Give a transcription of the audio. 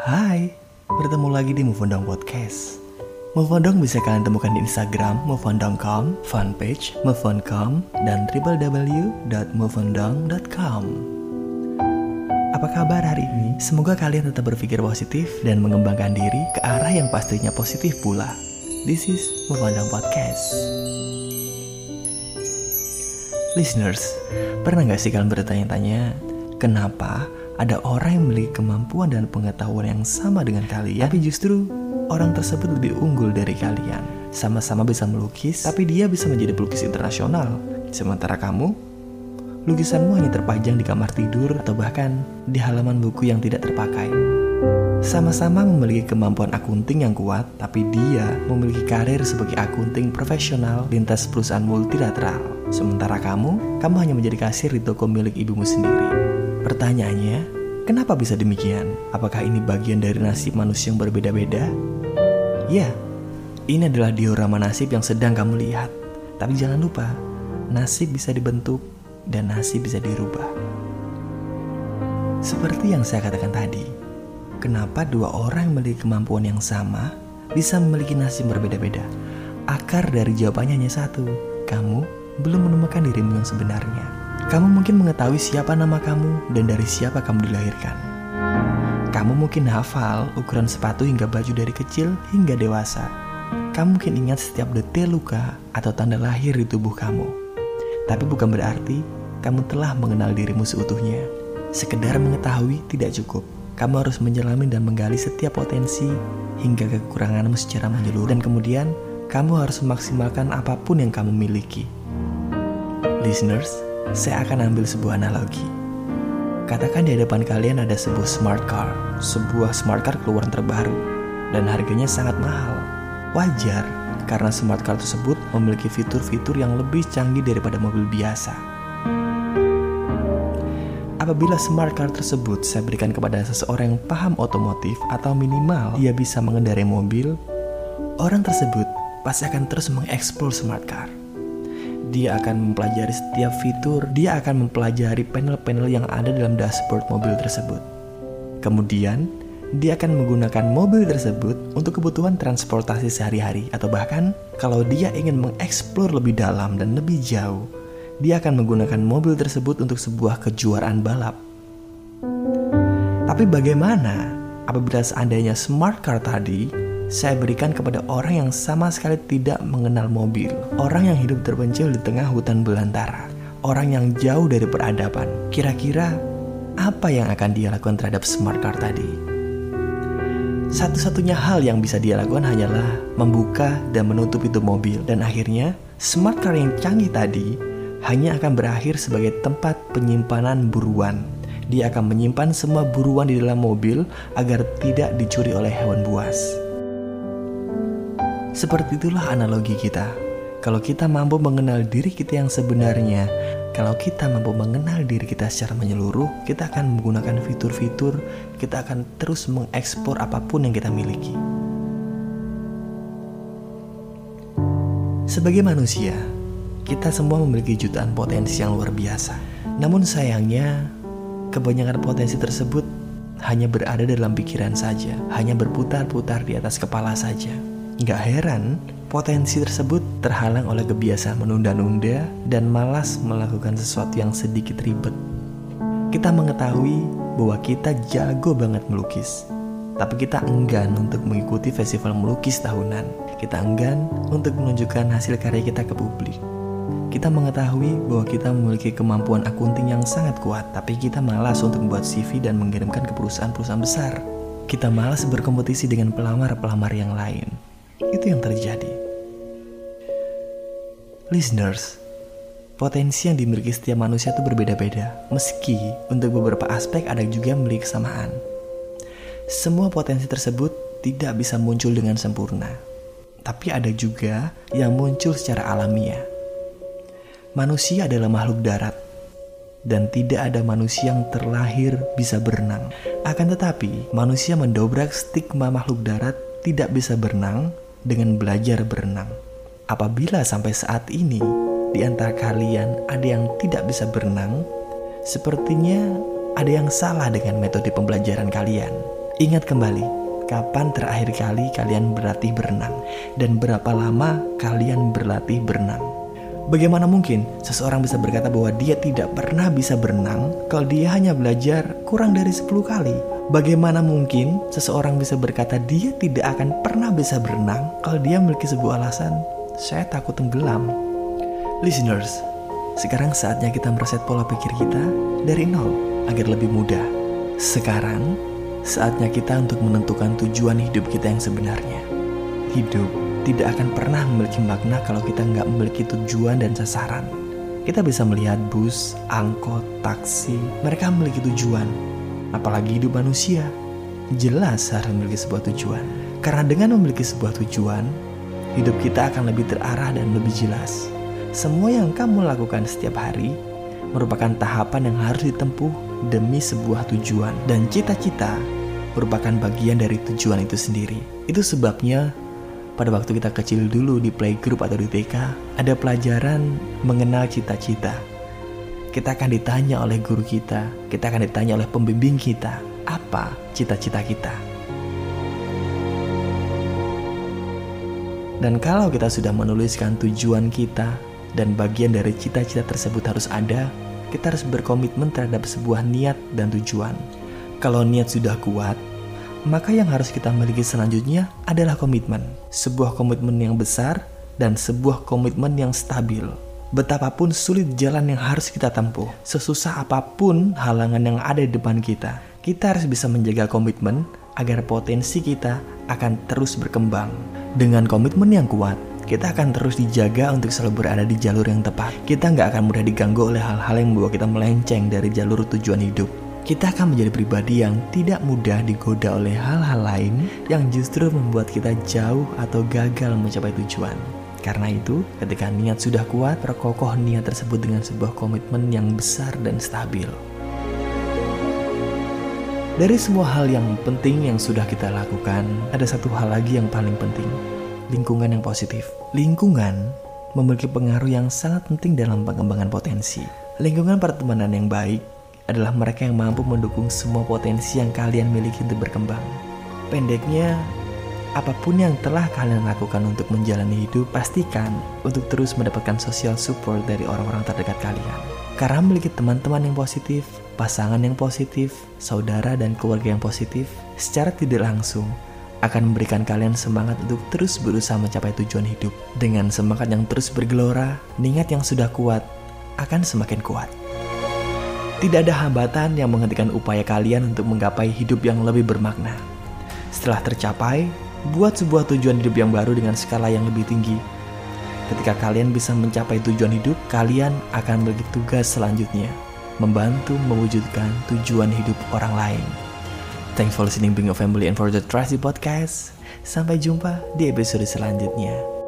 Hai, bertemu lagi di Move On Podcast. Move On bisa kalian temukan di Instagram moveondong.com, fanpage moveon.com, dan www.moveondong.com. Apa kabar hari ini? Semoga kalian tetap berpikir positif dan mengembangkan diri ke arah yang pastinya positif pula. This is Move On Podcast. Listeners, pernah gak sih kalian bertanya-tanya, kenapa ada orang yang memiliki kemampuan dan pengetahuan yang sama dengan kalian, tapi justru orang tersebut lebih unggul dari kalian. Sama-sama bisa melukis, tapi dia bisa menjadi pelukis internasional. Sementara kamu, lukisanmu hanya terpajang di kamar tidur atau bahkan di halaman buku yang tidak terpakai. Sama-sama memiliki kemampuan akunting yang kuat, tapi dia memiliki karir sebagai akunting profesional lintas perusahaan multilateral. Sementara kamu, kamu hanya menjadi kasir di toko milik ibumu sendiri. Pertanyaannya, kenapa bisa demikian? Apakah ini bagian dari nasib manusia yang berbeda-beda? Ya, ini adalah diorama nasib yang sedang kamu lihat. Tapi jangan lupa, nasib bisa dibentuk dan nasib bisa dirubah. Seperti yang saya katakan tadi, kenapa dua orang yang memiliki kemampuan yang sama bisa memiliki nasib berbeda-beda? Akar dari jawabannya hanya satu, kamu belum menemukan dirimu yang sebenarnya. Kamu mungkin mengetahui siapa nama kamu dan dari siapa kamu dilahirkan. Kamu mungkin hafal ukuran sepatu hingga baju dari kecil hingga dewasa. Kamu mungkin ingat setiap detail luka atau tanda lahir di tubuh kamu. Tapi bukan berarti kamu telah mengenal dirimu seutuhnya. Sekedar mengetahui tidak cukup. Kamu harus menyelami dan menggali setiap potensi hingga kekuranganmu secara menyeluruh. Dan kemudian, kamu harus memaksimalkan apa pun yang kamu miliki. Listeners, saya akan ambil sebuah analogi. Katakan di hadapan kalian ada sebuah smart car, sebuah smart car keluaran terbaru, dan harganya sangat mahal. Wajar, karena smart car tersebut memiliki fitur-fitur yang lebih canggih daripada mobil biasa. Apabila smart car tersebut saya berikan kepada seseorang yang paham otomotif atau minimal dia bisa mengendarai mobil, orang tersebut pasti akan terus mengeksplor smart car dia akan mempelajari setiap fitur, dia akan mempelajari panel-panel yang ada dalam dashboard mobil tersebut. Kemudian, dia akan menggunakan mobil tersebut untuk kebutuhan transportasi sehari-hari atau bahkan kalau dia ingin mengeksplor lebih dalam dan lebih jauh, dia akan menggunakan mobil tersebut untuk sebuah kejuaraan balap. Tapi bagaimana apabila seandainya smart car tadi saya berikan kepada orang yang sama sekali tidak mengenal mobil, orang yang hidup terpencil di tengah hutan belantara, orang yang jauh dari peradaban. Kira-kira apa yang akan dia lakukan terhadap smart car tadi? Satu-satunya hal yang bisa dia lakukan hanyalah membuka dan menutup itu mobil dan akhirnya smart car yang canggih tadi hanya akan berakhir sebagai tempat penyimpanan buruan. Dia akan menyimpan semua buruan di dalam mobil agar tidak dicuri oleh hewan buas. Seperti itulah analogi kita. Kalau kita mampu mengenal diri kita yang sebenarnya, kalau kita mampu mengenal diri kita secara menyeluruh, kita akan menggunakan fitur-fitur, kita akan terus mengekspor apa pun yang kita miliki. Sebagai manusia, kita semua memiliki jutaan potensi yang luar biasa. Namun sayangnya, kebanyakan potensi tersebut hanya berada dalam pikiran saja, hanya berputar-putar di atas kepala saja. Gak heran, potensi tersebut terhalang oleh kebiasaan menunda-nunda dan malas melakukan sesuatu yang sedikit ribet. Kita mengetahui bahwa kita jago banget melukis, tapi kita enggan untuk mengikuti festival melukis tahunan. Kita enggan untuk menunjukkan hasil karya kita ke publik. Kita mengetahui bahwa kita memiliki kemampuan akunting yang sangat kuat, tapi kita malas untuk membuat CV dan mengirimkan ke perusahaan-perusahaan besar. Kita malas berkompetisi dengan pelamar-pelamar yang lain. Itu yang terjadi. Listeners, potensi yang dimiliki setiap manusia itu berbeda-beda, meski untuk beberapa aspek ada juga memiliki kesamaan. Semua potensi tersebut tidak bisa muncul dengan sempurna, tapi ada juga yang muncul secara alamiah. Manusia adalah makhluk darat, dan tidak ada manusia yang terlahir bisa berenang. Akan tetapi, manusia mendobrak stigma makhluk darat tidak bisa berenang dengan belajar berenang. Apabila sampai saat ini di antara kalian ada yang tidak bisa berenang, sepertinya ada yang salah dengan metode pembelajaran kalian. Ingat kembali, kapan terakhir kali kalian berlatih berenang dan berapa lama kalian berlatih berenang. Bagaimana mungkin seseorang bisa berkata bahwa dia tidak pernah bisa berenang kalau dia hanya belajar kurang dari 10 kali? Bagaimana mungkin seseorang bisa berkata dia tidak akan pernah bisa berenang kalau dia memiliki sebuah alasan, saya takut tenggelam. Listeners, sekarang saatnya kita mereset pola pikir kita dari nol agar lebih mudah. Sekarang, saatnya kita untuk menentukan tujuan hidup kita yang sebenarnya. Hidup tidak akan pernah memiliki makna kalau kita nggak memiliki tujuan dan sasaran. Kita bisa melihat bus, angkot, taksi, mereka memiliki tujuan. Apalagi hidup manusia, jelas harus memiliki sebuah tujuan. Karena dengan memiliki sebuah tujuan, hidup kita akan lebih terarah dan lebih jelas. Semua yang kamu lakukan setiap hari merupakan tahapan yang harus ditempuh demi sebuah tujuan dan cita-cita merupakan bagian dari tujuan itu sendiri. Itu sebabnya pada waktu kita kecil dulu di playgroup atau di TK ada pelajaran mengenal cita-cita. Kita akan ditanya oleh guru kita, kita akan ditanya oleh pembimbing kita, apa cita-cita kita. Dan kalau kita sudah menuliskan tujuan kita dan bagian dari cita-cita tersebut harus ada, kita harus berkomitmen terhadap sebuah niat dan tujuan. Kalau niat sudah kuat, maka yang harus kita miliki selanjutnya adalah komitmen. Sebuah komitmen yang besar dan sebuah komitmen yang stabil. Betapapun sulit jalan yang harus kita tempuh, sesusah apa pun halangan yang ada di depan kita, kita harus bisa menjaga komitmen agar potensi kita akan terus berkembang. Dengan komitmen yang kuat, kita akan terus dijaga untuk selalu berada di jalur yang tepat. Kita nggak akan mudah diganggu oleh hal-hal yang membawa kita melenceng dari jalur tujuan hidup. Kita akan menjadi pribadi yang tidak mudah digoda oleh hal-hal lain yang justru membuat kita jauh atau gagal mencapai tujuan. Karena itu, ketika niat sudah kuat, perkokoh niat tersebut dengan sebuah komitmen yang besar dan stabil. Dari semua hal yang penting yang sudah kita lakukan, ada satu hal lagi yang paling penting, lingkungan yang positif. Lingkungan memiliki pengaruh yang sangat penting dalam pengembangan potensi. Lingkungan pertemanan yang baik adalah mereka yang mampu mendukung semua potensi yang kalian miliki untuk berkembang. Pendeknya, apa pun yang telah kalian lakukan untuk menjalani hidup, pastikan untuk terus mendapatkan social support dari orang-orang terdekat kalian. Karena memiliki teman-teman yang positif, pasangan yang positif, saudara dan keluarga yang positif, secara tidak langsung akan memberikan kalian semangat untuk terus berusaha mencapai tujuan hidup. Dengan semangat yang terus bergelora, niat yang sudah kuat akan semakin kuat. Tidak ada hambatan yang menghentikan upaya kalian untuk menggapai hidup yang lebih bermakna. Setelah tercapai, buat sebuah tujuan hidup yang baru dengan skala yang lebih tinggi. Ketika kalian bisa mencapai tujuan hidup, kalian akan memiliki tugas selanjutnya, membantu mewujudkan tujuan hidup orang lain. Thanks for listening Being a Family and for the Trusty Podcast. Sampai jumpa di episode selanjutnya.